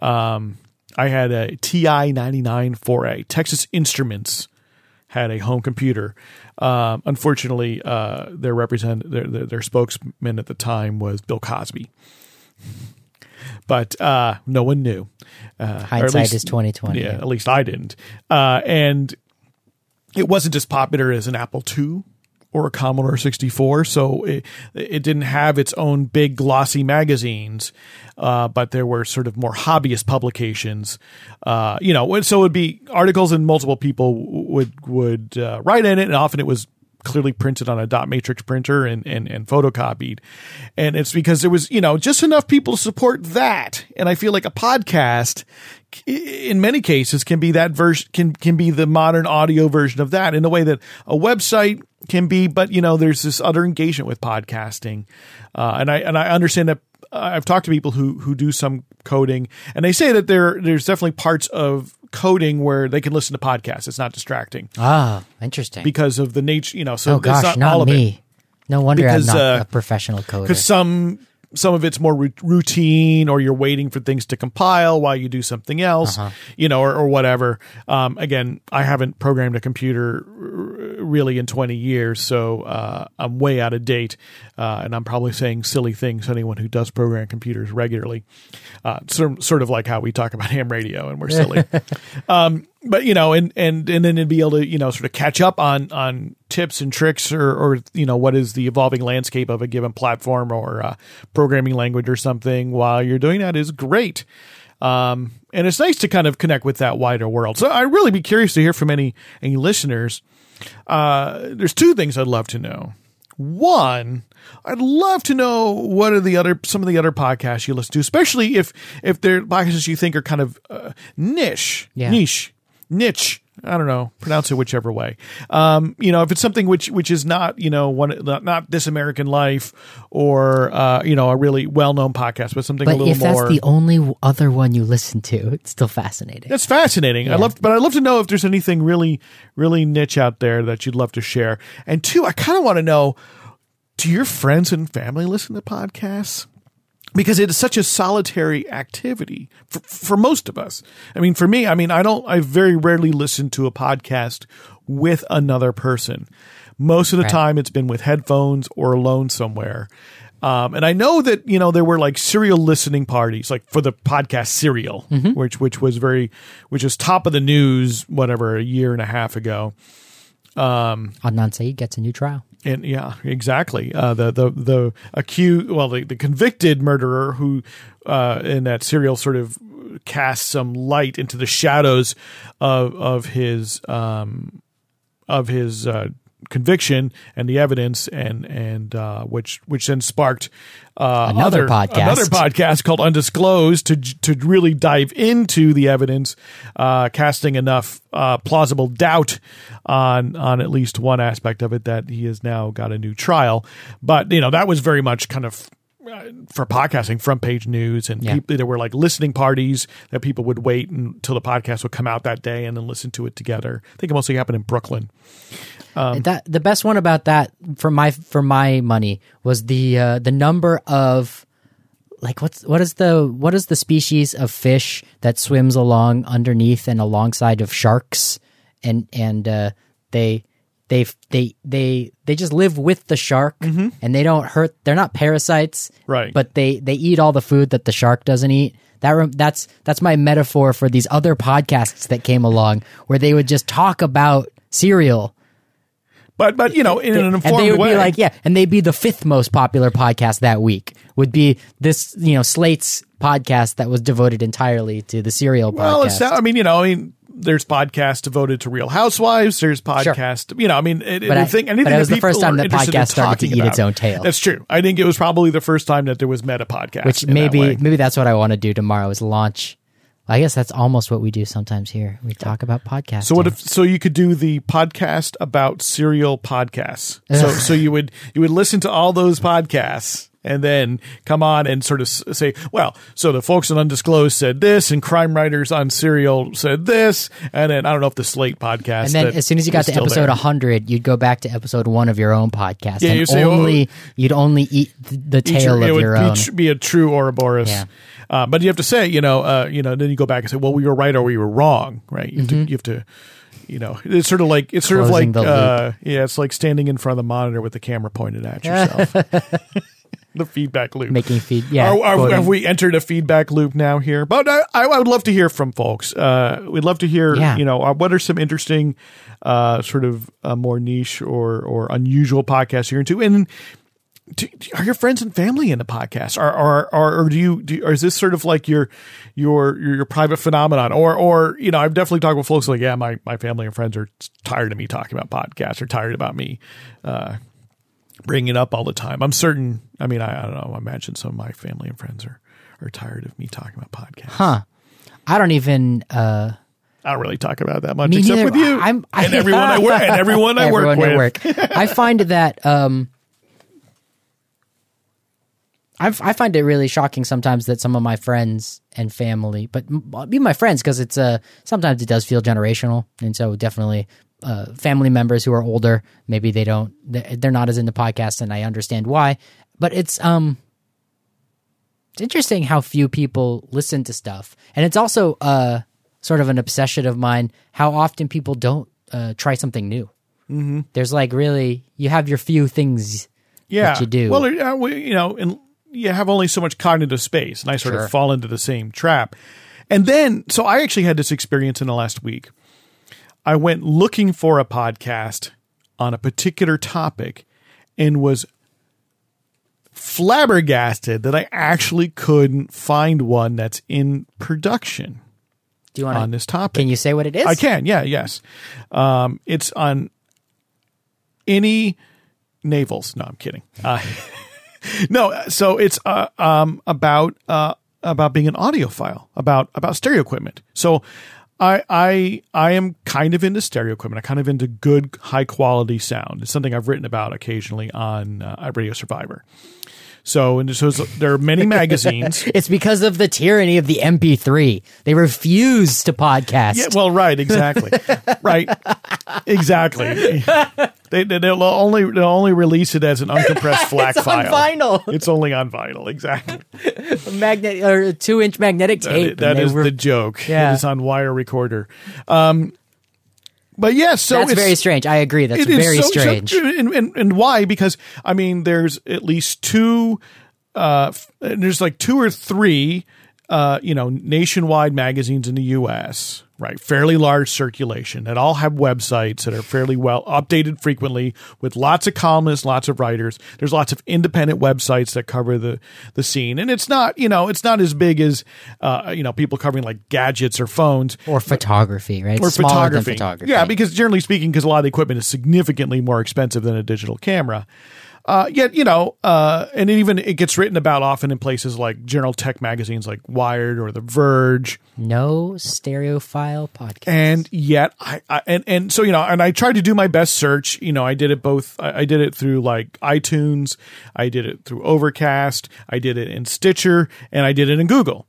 Um, I had a TI 99 4A. Texas Instruments had a home computer. Um, unfortunately, uh, their represent their, their their spokesman at the time was Bill Cosby, but uh, no one knew. Uh, Hindsight least- is twenty twenty. Yeah, at least I didn't. Uh, and it wasn't as popular as an Apple II or a Commodore 64, so it, it didn't have its own big glossy magazines, uh, but there were sort of more hobbyist publications. Uh, you know, so it would be articles and multiple people would would uh, write in it, and often it was clearly printed on a dot matrix printer and, and, and photocopied. And it's because there was, you know, just enough people to support that. And I feel like a podcast in many cases can be that version can can be the modern audio version of that in a way that a website can be but you know there's this other engagement with podcasting uh, and i and i understand that i've talked to people who who do some coding and they say that there there's definitely parts of coding where they can listen to podcasts it's not distracting Ah, interesting. because of the nature you know so oh gosh, not, not, all of it me. No wonder Because, I'm not uh, a professional coder. because some some of it's more routine or you're waiting for things to compile while you do something else Uh-huh. you know or, or whatever. Um, again i haven't programmed a computer r- really in 20 years so uh, i'm way out of date uh, and i'm probably saying silly things to anyone who does program computers regularly. Uh, sort, sort of like how we talk about ham radio and we're silly. Um, but you know, and and and then to be able to you know sort of catch up on on tips and tricks or or you know what is the evolving landscape of a given platform or uh, programming language or something while you're doing that is great. Um, and it's nice to kind of connect with that wider world. So I'd really be curious to hear from any any listeners. Uh, there's two things I'd love to know. One, I'd love to know what are the other some of the other podcasts you listen to, especially if if they're podcasts you think are kind of uh, niche, Yeah. niche, niche. I don't know, pronounce it whichever way. Um, you know, if it's something which which is not you know one not, not This American Life or uh, you know a really well known podcast, but something a but little if that's more. the only other one you listen to, it's still fascinating. That's fascinating. I love, but I'd love to know if there's anything really, really niche out there that you'd love to share. And two, I kind of want to know: Do your friends and family listen to podcasts? Because it is such a solitary activity for, for most of us. I mean, for me, I mean, I don't. I very rarely listen to a podcast with another person. Most of the Right. time, it's been with headphones or alone somewhere. Um, and I know that you know there were like serial listening parties, like for the podcast Serial, which which was very, which was top of the news, whatever, a year and a half ago. Adnan Syed gets a new trial. And yeah, exactly. Uh, the the the accused, well, the, the convicted murderer who uh, in that serial sort of casts some light into the shadows of of his um, of his uh, conviction and the evidence, and and uh, which which then sparked uh, Another other, podcast. another podcast called Undisclosed to to really dive into the evidence, uh, casting enough uh, plausible doubt on on at least one aspect of it that he has now got a new trial. But you know that was very much kind of uh, for podcasting front page news and Yeah. people there were like listening parties that people would wait until the podcast would come out that day and then listen to it together. I think it mostly happened in Brooklyn. Um, that the best one about that for my for my money was the uh, the number of like what's what is the what is the species of fish that swims along underneath and alongside of sharks and and uh, they they they they they just live with the shark and they don't hurt they're not parasites Mm-hmm. Right. but they they eat all the food that the shark doesn't eat that that's that's my metaphor for these other podcasts that came along where they would just talk about Serial But but you know in an informed and they would way. be like, yeah, and they'd be the fifth most popular podcast that week. Would be this, you know, Slate's podcast that was devoted entirely to the serial well, podcast. it's, I mean you know I mean. There's podcasts devoted to Real Housewives. There's podcasts, you know. I mean, it, But I- anything, anything but it was the first time that podcast started to eat its own tail. That's true. I think it was probably the first time that there was meta podcast, which maybe maybe that's what I want to do tomorrow is launch. I guess that's almost what we do sometimes here. We talk about podcasts. So what if so you could do the podcast about serial podcasts. So so you would you would listen to all those podcasts and then come on and sort of say, well, so the folks on Undisclosed said this, and crime writers on Serial said this, and then I don't know if the Slate podcast. and then as soon as you got to episode 100, you'd go back to episode 1 of your own podcast Yeah, and you say, oh, only you'd only eat the tail of your be, own. tr- be a true Ouroboros. Yeah. Uh, but you have to say, you know, uh, you know, then you go back and say, well, we were right or we were wrong, right? You have to, you have to, you know, it's sort of like it's sort of Mm-hmm. Like, uh, yeah, it's like standing in front of the monitor with the camera pointed at yourself. the feedback loop. Making feed, yeah. Are, are, have we entered a feedback loop now here? But I, I would love to hear from folks. Uh, we'd love to hear, Yeah. you know, uh, what are some interesting, uh, sort of uh, more niche or or unusual podcasts you're into, and do, are your friends and family in the podcast? Are are or, or do you do, or is this sort of like your your your, your private phenomenon? Or or you know, I've definitely talked with folks like, yeah, my my family and friends are tired of me talking about podcasts, or tired about me. Uh, bringing it up all the time. I'm certain. I mean, I, I don't know. I imagine some of my family and friends are are tired of me talking about podcasts. Huh. I don't even uh I don't really talk about that much, Me except neither. with you I'm- I- and everyone I work and everyone I work with. work. I find that um, I, I find it really shocking sometimes that some of my friends and family, but be my friends because it's uh sometimes it does feel generational, and so definitely uh, family members who are older, maybe they don't they- they're not as into podcasts, and I understand why. But it's um. It's interesting how few people listen to stuff, and it's also uh, sort of an obsession of mine how often people don't uh, try something new. Mm-hmm. There's like really, you have your few things yeah, that you do. Well, uh, we, you know, and you have only so much cognitive space, and I sort Sure. of fall into the same trap. And then, so I actually had this experience in the last week. I went looking for a podcast on a particular topic, and was flabbergasted that I actually couldn't find one that's in production Do you want on this topic. Can you say what it is? I can, yeah, yes. Um, it's on any navels. No, I'm kidding. Uh, no, so it's uh, um, about uh, about being an audiophile, about about stereo equipment. So I I I am kind of into stereo equipment. I'm kind of into good, high quality sound. It's something I've written about occasionally on uh, Radio Survivor. So and so there are many magazines. It's because of the tyranny of the MP3. They refuse to podcast. Yeah, well, right, exactly, right, exactly. They, they will only they'll only release it as an uncompressed FLAC it's on file. vinyl, It's only on vinyl, exactly. magnet or two inch magnetic tape. that they is were- the joke. Yeah. It is on wire recorder. Um, but yes, so that's it's, very strange. I agree. That's very so- strange. and, and, and why? Because I mean, there's at least two. Uh, there's like two or three. Uh, you know, nationwide magazines in the U.S. right? Fairly large circulation that all have websites that are fairly well updated frequently with lots of columnists, lots of writers. There's lots of independent websites that cover the the scene, and it's not you know it's not as big as uh, you know people covering like gadgets or phones or photography, right? or photography. photography. Yeah, because generally speaking, because a lot of the equipment is significantly more expensive than a digital camera. Uh, yet, you know, uh, and it even it gets written about often in places like general tech magazines like Wired or The Verge. no stereophile podcast. And yet, I, I and and so you know, and I tried to do my best search. You know, I did it both. I, I did it through like iTunes, I did it through Overcast, I did it in Stitcher, and I did it in Google.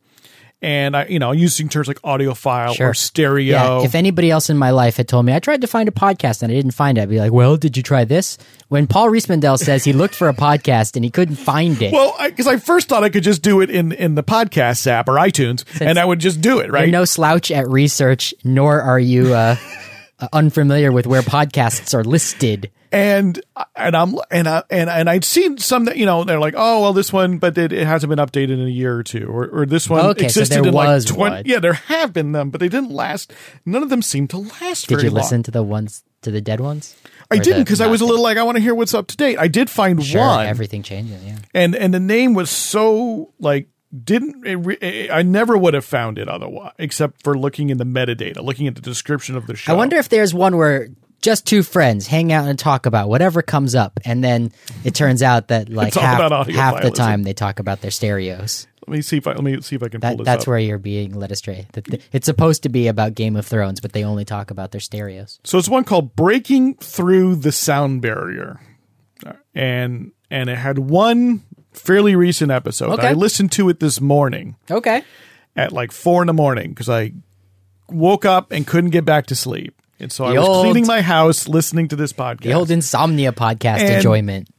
And I, you know, using terms like audiophile Sure. or stereo. Yeah, if anybody else in my life had told me I tried to find a podcast and I didn't find it, I'd be like, "Well, did you try this?" When Paul Riismandel says he looked for a podcast and he couldn't find it, Well, because I, first thought I could just do it in in the podcast app or iTunes, and I would just do it, right? you're no slouch at research, nor are you uh, unfamiliar with where podcasts are listed. And and I'm and I and and I'd seen some that you know they're like, oh well, this one, but it, it hasn't been updated in a year or two, or or this one Okay, so existed there in like twenty. Yeah, there have been them, but they didn't last. None of them seemed to last. Did you listen to the ones to the dead ones? I Or didn't because I was a little like I want to hear what's up to date. I did find sure one, everything changes. Yeah, and and the name was so like didn't it, it, I never would have found it otherwise except for looking in the metadata, looking at the description of the show. I wonder if there's one where just two friends hang out and talk about whatever comes up, and then it turns out that like It's all half, about audio half the files. time they talk about their stereos. Let me see if I let me see if I can pull That, this that's up. where you're being led astray. That th- It's supposed to be about Game of Thrones, but they only talk about their stereos. So it's one called "Breaking Through the Sound Barrier," and and it had one fairly recent episode. Okay. I listened to it this morning Okay. at like four in the morning because I woke up and couldn't get back to sleep, and so I was old- cleaning my house listening to this podcast. The old insomnia podcast And- enjoyment.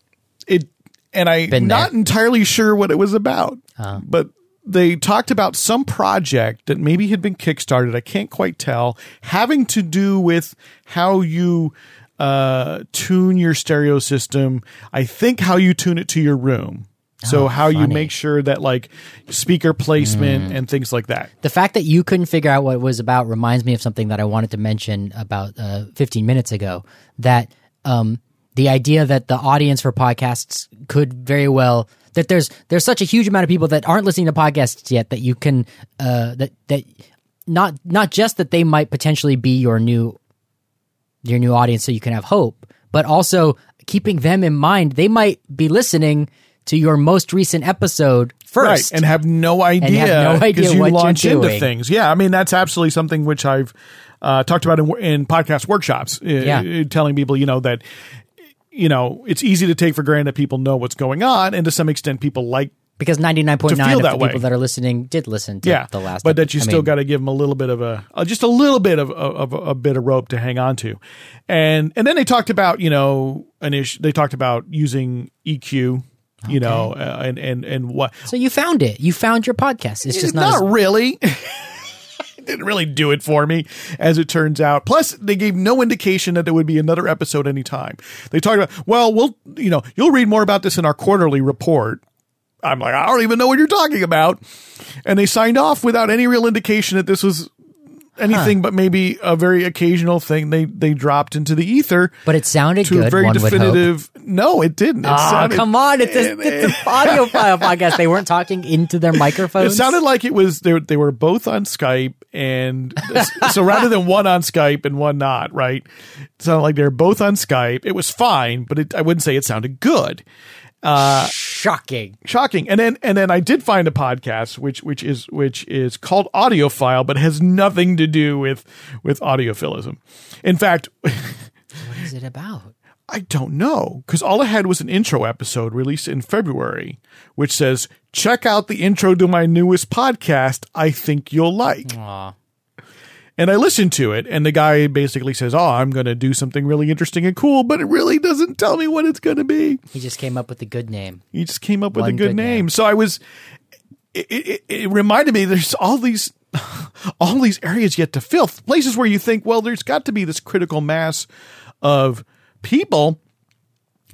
it and I'm Been not there. entirely sure what it was about, but they talked about some project that maybe had been kickstarted. I can't quite tell, having to do with how you uh, tune your stereo system. I think how you tune it to your room. So Oh, how you make sure that like speaker placement Mm. and things like that. The fact that you couldn't figure out what it was about reminds me of something that I wanted to mention about uh, 15 minutes ago. That um, the idea that the audience for podcasts could very well that there's there's such a huge amount of people that aren't listening to podcasts yet that you can uh, that that not not just that they might potentially be your new your new audience so you can have hope, but also keeping them in mind. They might be listening to your most recent episode first. Right, and have no idea, have no idea you what you're launch into things. Yeah, I mean that's absolutely something which I've uh, talked about in, in podcast workshops. uh, Yeah. uh, telling people, you know, that you know it's easy to take for granted that people know what's going on, and to some extent, people like because 99.9 of the way. people that are listening did listen to yeah the last but that you I still got to give them a little bit of a uh, just a little bit of, of, of a bit of rope to hang on to and and then they talked about you know an issue they talked about using eq you know uh, and and and what so you found it you found your podcast it's just not, not as, really. Didn't really do it for me, as it turns out. Plus, they gave no indication that there would be another episode anytime. They talked about, well, we'll, you know, you'll read more about this in our quarterly report. I'm like, I don't even know what you're talking about. And they signed off without any real indication that this was anything but maybe a very occasional thing they they dropped into the ether but it sounded to good a very one would hope definitive. No, it didn't. It oh sounded- come on it's a, it's an audio file podcast they weren't talking into their microphones It sounded like it was they, they were both on Skype, and so rather than one on Skype and one not, right? It sounded like they were both on Skype. It was fine, but it, I wouldn't say it sounded good. Shocking Shocking. And then and then I did find a podcast which which is which is called Audiophile, but has nothing to do with with audiophilism. In fact. what is it about I don't know because all I had was an intro episode released in February, which says, "Check out the intro to my newest podcast. I think you'll like." Aw. And I listened to it, and the guy basically says, "Oh, I'm going to do something really interesting and cool," but it really doesn't tell me what it's going to be. he just came up with a good name He just came up with One a good, good name. name. So I was. It, it, it reminded me there's all these all these areas yet to fill places where you think well there's got to be this critical mass of people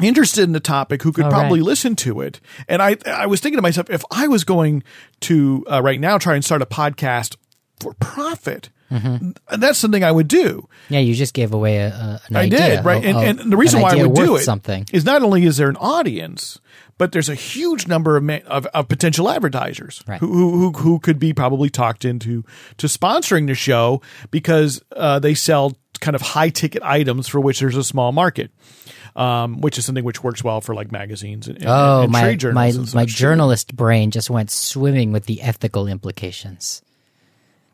interested in the topic who could All probably right. listen to it and i i was thinking to myself if i was going to uh, right now try and start a podcast for profit And that's something I would do. Yeah, you just gave away a, a, an I idea. did, right? of- and, and the reason why I would do it something. is not only is there an audience, but there's a huge number of, of, of potential advertisers Right. who, who who who could be probably talked into to sponsoring the show because uh, they sell kind of high ticket items for which there's a small market. Um, which is something which works well for like magazines and, and, Oh, and my trade journals my my journalist brain just went swimming with the ethical implications.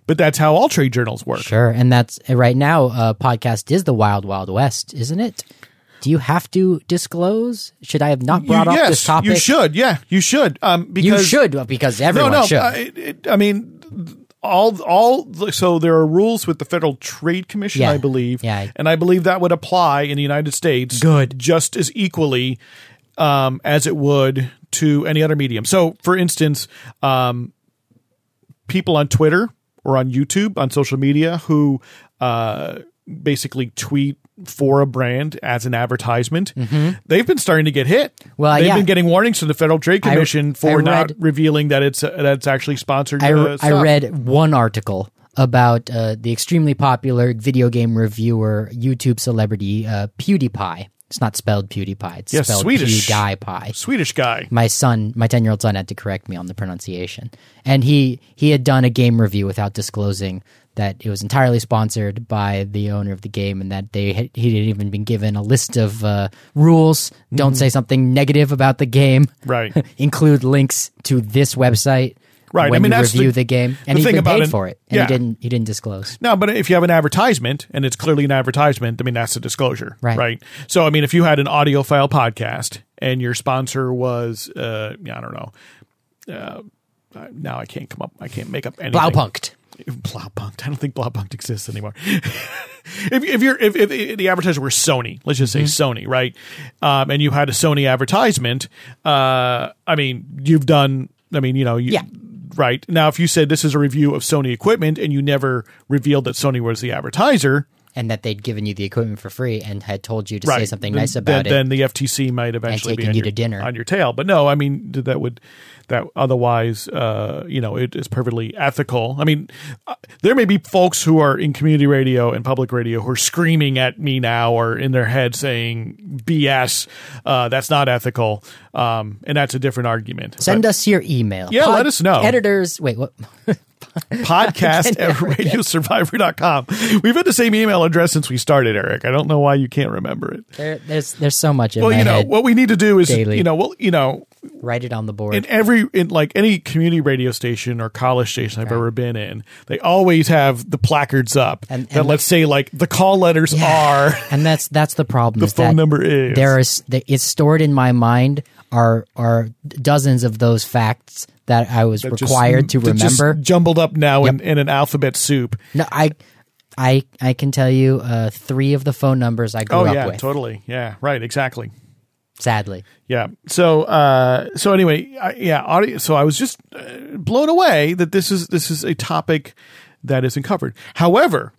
But that's how all trade journals work. Sure, and that's right now. Uh, podcast is the wild wild west, isn't it? Do you have to disclose? Should I have not brought You- up yes, this topic? you should. Yeah, you should. Um, because You should because everyone no, no. should. it, it, I mean, all all. So there are rules with the Federal Trade Commission, Yeah. I believe. Yeah. and I believe that would apply in the United States. Good. just as equally um, as it would to any other medium. So, for instance, um, people on Twitter or on YouTube on social media who uh, basically tweet for a brand as an advertisement, they've been starting to get hit. Mm-hmm. Well, they've yeah. been getting warnings from the Federal Trade Commission I for not read- revealing that it's uh, that it's actually sponsored. I, uh, I read one article about uh, the extremely popular video game reviewer YouTube celebrity uh, PewDiePie. It's not spelled PewDiePie. It's Yeah, spelled Swedish. PewDiePie. Swedish guy. my son, my ten year old son, had to correct me on the pronunciation, and he he had done a game review without disclosing that it was entirely sponsored by the owner of the game, and that they had, he had even been given a list of uh, rules. Don't say something negative about the game. Right. Include links to this website. Right, I mean, you that's review the- the, game, the and he's thing been paid an- for it, and yeah. he didn't. He didn't disclose. No, but if you have an advertisement and it's clearly an advertisement, I mean that's a disclosure, Right. Right. So I mean, if you had an audio file podcast and your sponsor was, uh, I don't know, uh, now I can't come up, I can't make up anything. Blaupunkt. Blaupunkt. I don't think Blaupunkt exists anymore. if, if you're if, if the advertiser were Sony, let's just say Sony, right? Um, and you had a Sony advertisement, uh, I mean, you've done. I mean, you know, you, Yeah. Right. Now, if you said this is a review of Sony equipment and you never revealed that Sony was the advertiser, And that they'd given you the equipment for free and had told you to right? say something then- nice about then, it. Then the FTC might eventually be on you your, to dinner. on your tail. But no, I mean that would that otherwise, uh, you know, it is perfectly ethical. I mean, uh, there may be folks who are in community radio and public radio who are screaming at me now or in their head saying BS. Uh, that's not ethical, um, and that's a different argument. Send us your email. Yeah, let us know. Editors, wait, what? podcast at radiosurvivor.com. We've had the same email address since we started, Eric. I don't know why you can't remember it. There, there's there's so much in Well, you know, what we need to do is, daily. you know, well, you know, Write it on the board. in every in like any community radio station or college station I've ever been in, they always have the placards up And- that let's say like the call letters are and that's that's the problem. the phone number is There is it's stored in my mind are are dozens of those facts that I was just- required to that just remember. jumbled up now in, in an alphabet soup. No, I I I can tell you uh, three of the phone numbers I grew Oh up yeah, with. totally. Yeah, right, exactly. Sadly, Yeah. So uh so anyway, I, yeah, audio so I was just uh, blown away that this is this is a topic that isn't covered. However,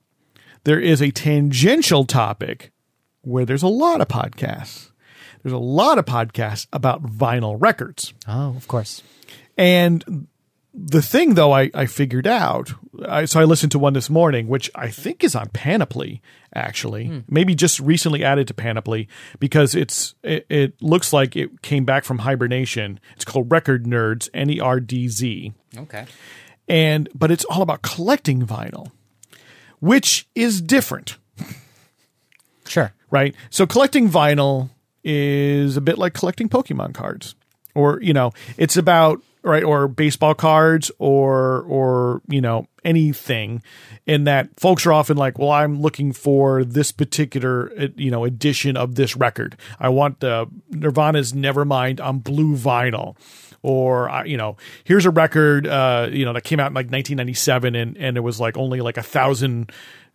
there is a tangential topic where there's a lot of podcasts. There's a lot of podcasts about vinyl records. oh, of course. And the thing, though, I, I figured out, I, so I listened to one this morning, which I think is on Panoply, actually, hmm. maybe just recently added to Panoply because it's it, it looks like it came back from hibernation. It's called Record Nerdz, N E R D Z, Okay. and but it's all about collecting vinyl, which is different Sure. right? So collecting vinyl is a bit like collecting Pokemon cards, or you know, it's about right or baseball cards or or you know anything in that folks are often like well i'm looking for this particular uh, you know edition of this record. I want the nirvana's nevermind on blue vinyl or uh, you know here's a record uh you know that came out in like 1997 and and it was like only like a thousand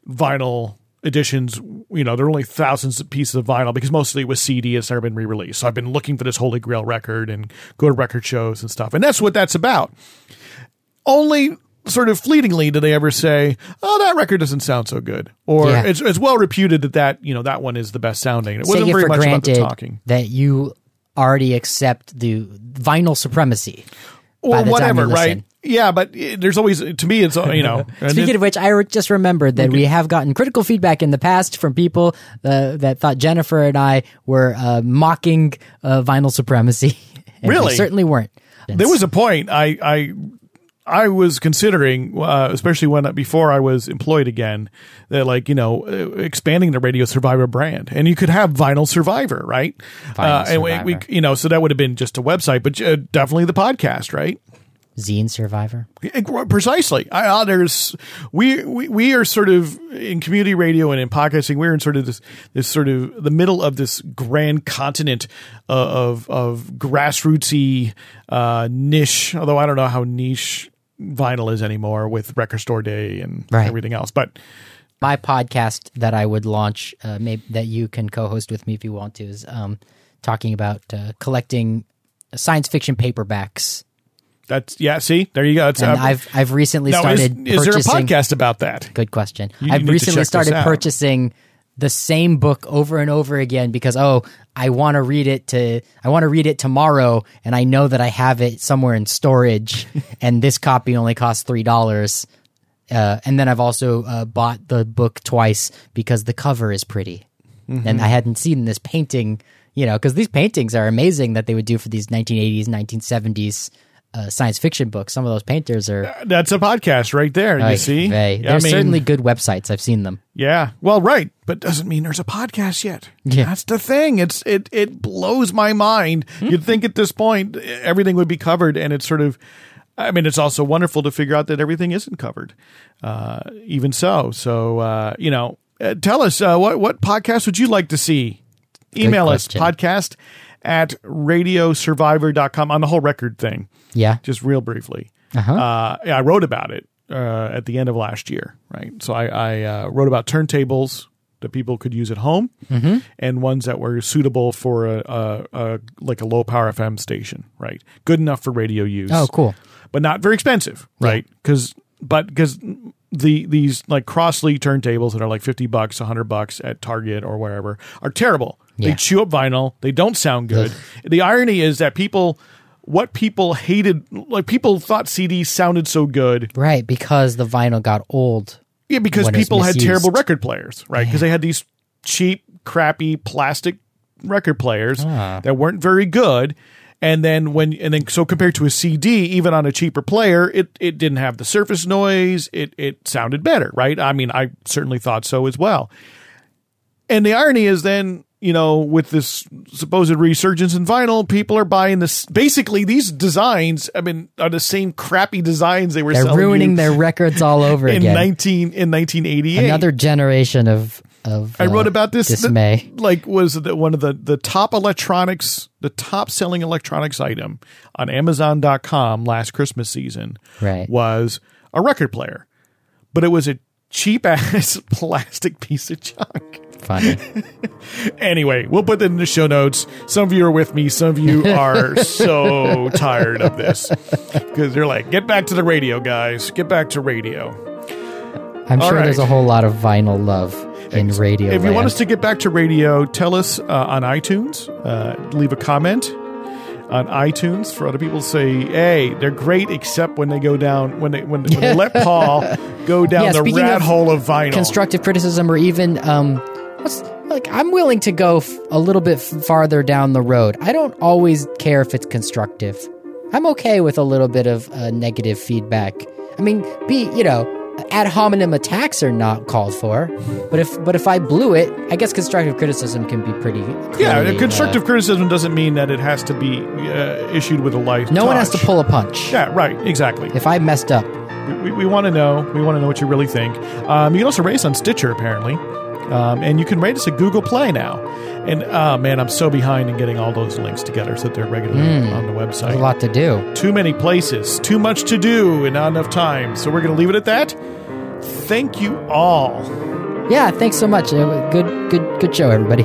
vinyl editions you know there are only thousands of pieces of vinyl because mostly it was cd it's never been re-released so i've been looking for this holy grail record and go to record shows and stuff and that's what that's about only sort of fleetingly do they ever say oh that record doesn't sound so good or Yeah. it's, it's well reputed that that you know that one is the best sounding it wasn't very much about the talking that you already accept the vinyl supremacy. or by the time whatever, right? Listen. yeah, but uh, there's always to me it's uh, you know. Speaking it- of which, I re- just remembered that we have gotten critical feedback in the past from people uh, that thought Jennifer and I were uh, mocking uh, vinyl supremacy. And we Really? certainly weren't. there was a point I I I was considering, uh, especially when before I was employed again, that like you know uh, expanding the Radio Survivor brand, and you could have Vinyl Survivor, right? Vinyl and we, we you know so that would have been just a website, but uh, definitely the podcast, right? Zine Survivor. Precisely. I, uh, there's we, we we are sort of in community radio and in podcasting. We're in sort of this this sort of the middle of this grand continent uh, of of grassrootsy uh, niche. Although I don't know how niche vinyl is anymore with Record Store Day and Right. everything else. But My podcast that I would launch, uh, maybe that you can co-host with me if you want to, is um, talking about uh, collecting science fiction paperbacks. That's yeah. See, there you go. It's, And uh, I've I've recently now, is, started is there a podcast about that? Good question. You I've recently started purchasing the same book over and over again because oh, I want to read it to I want to read it tomorrow and I know that I have it somewhere in storage and this copy only costs three dollars. Uh, and then I've also uh, bought the book twice because the cover is pretty, Mm-hmm. and I hadn't seen this painting. You know, because these paintings are amazing that they would do for these 1980s, 1970s uh, science fiction books. Some of those painters are That's a podcast right there. You see, they, I there's mean- certainly good websites. I've seen them. Yeah. Well, right, but doesn't mean there's a podcast yet. Yeah. That's the thing. It's it it blows my mind. Hmm. You'd think at this point everything would be covered and it's sort of I mean, it's also wonderful to figure out that everything isn't covered. Uh, even so, so uh, you know, uh, tell us uh, what what podcast would you like to see? Email us podcast at radiosurvivor.com on the whole record thing Yeah. just real briefly. Uh-huh. Uh, yeah, I wrote about it uh, at the end of last year, right? So I, I uh, wrote about turntables that people could use at home Mm-hmm. and ones that were suitable for a, a, a like a low power FM station, right? Good enough for radio use. Oh, cool. but not very expensive, right? Because but because the these like Crosley turntables that are like fifty bucks, hundred bucks at Target or wherever are terrible. They chew up vinyl. They don't sound good. The irony is that people, what people hated, like people thought CDs sounded so good, Right, because the vinyl got old. yeah, because people had terrible record players, right? Because they had these cheap, crappy plastic record players Ah. that weren't very good. And then when and then so compared to a CD, even on a cheaper player, it it didn't have the surface noise. It it sounded better, right? I mean, I certainly thought so as well. And the irony is then, you know, with this supposed resurgence in vinyl, people are buying this. Basically, these designs, I mean, are the same crappy designs they were They're ruining their records all over in again. nineteen in nineteen eighty eight. Another generation of of I wrote uh, about this. dismay. that, like, was the, one of the the top electronics, the top selling electronics item on Amazon.com last Christmas season. Right. was a record player, but it was a cheap ass plastic piece of junk. Funny. Anyway, we'll put that in the show notes. Some of you are with me. Some of you are so tired of this because they're like, "Get back to the radio, guys. Get back to radio." I'm All sure there's a whole lot of vinyl love in radio. If you want us to get back to radio, tell us uh, on iTunes. Uh, leave a comment on iTunes for other people to say, "Hey, they're great," except when they go down when they when, when they let Paul go down Yeah, the rat of hole of vinyl. constructive criticism or even um what's like i'm willing to go f- a little bit f- farther down the road i don't always care if it's constructive i'm okay with a little bit of uh, negative feedback i mean be you know ad hominem attacks are not called for but if but if i blew it i guess constructive criticism can be pretty yeah, constructive uh, criticism doesn't mean that it has to be uh, issued with a light. no one has to pull a punch Yeah, right. Exactly. if i messed up we, we want to know. We want to know what you really think. Um, you can also rate us on Stitcher, apparently, um, and you can rate us at Google Play now. And uh, man, I'm so behind in getting all those links together so that they're regularly on the website. there's a lot to do Too many places, too much to do, and not enough time. So we're going to leave it at that. Thank you all. yeah thanks so much good good good show everybody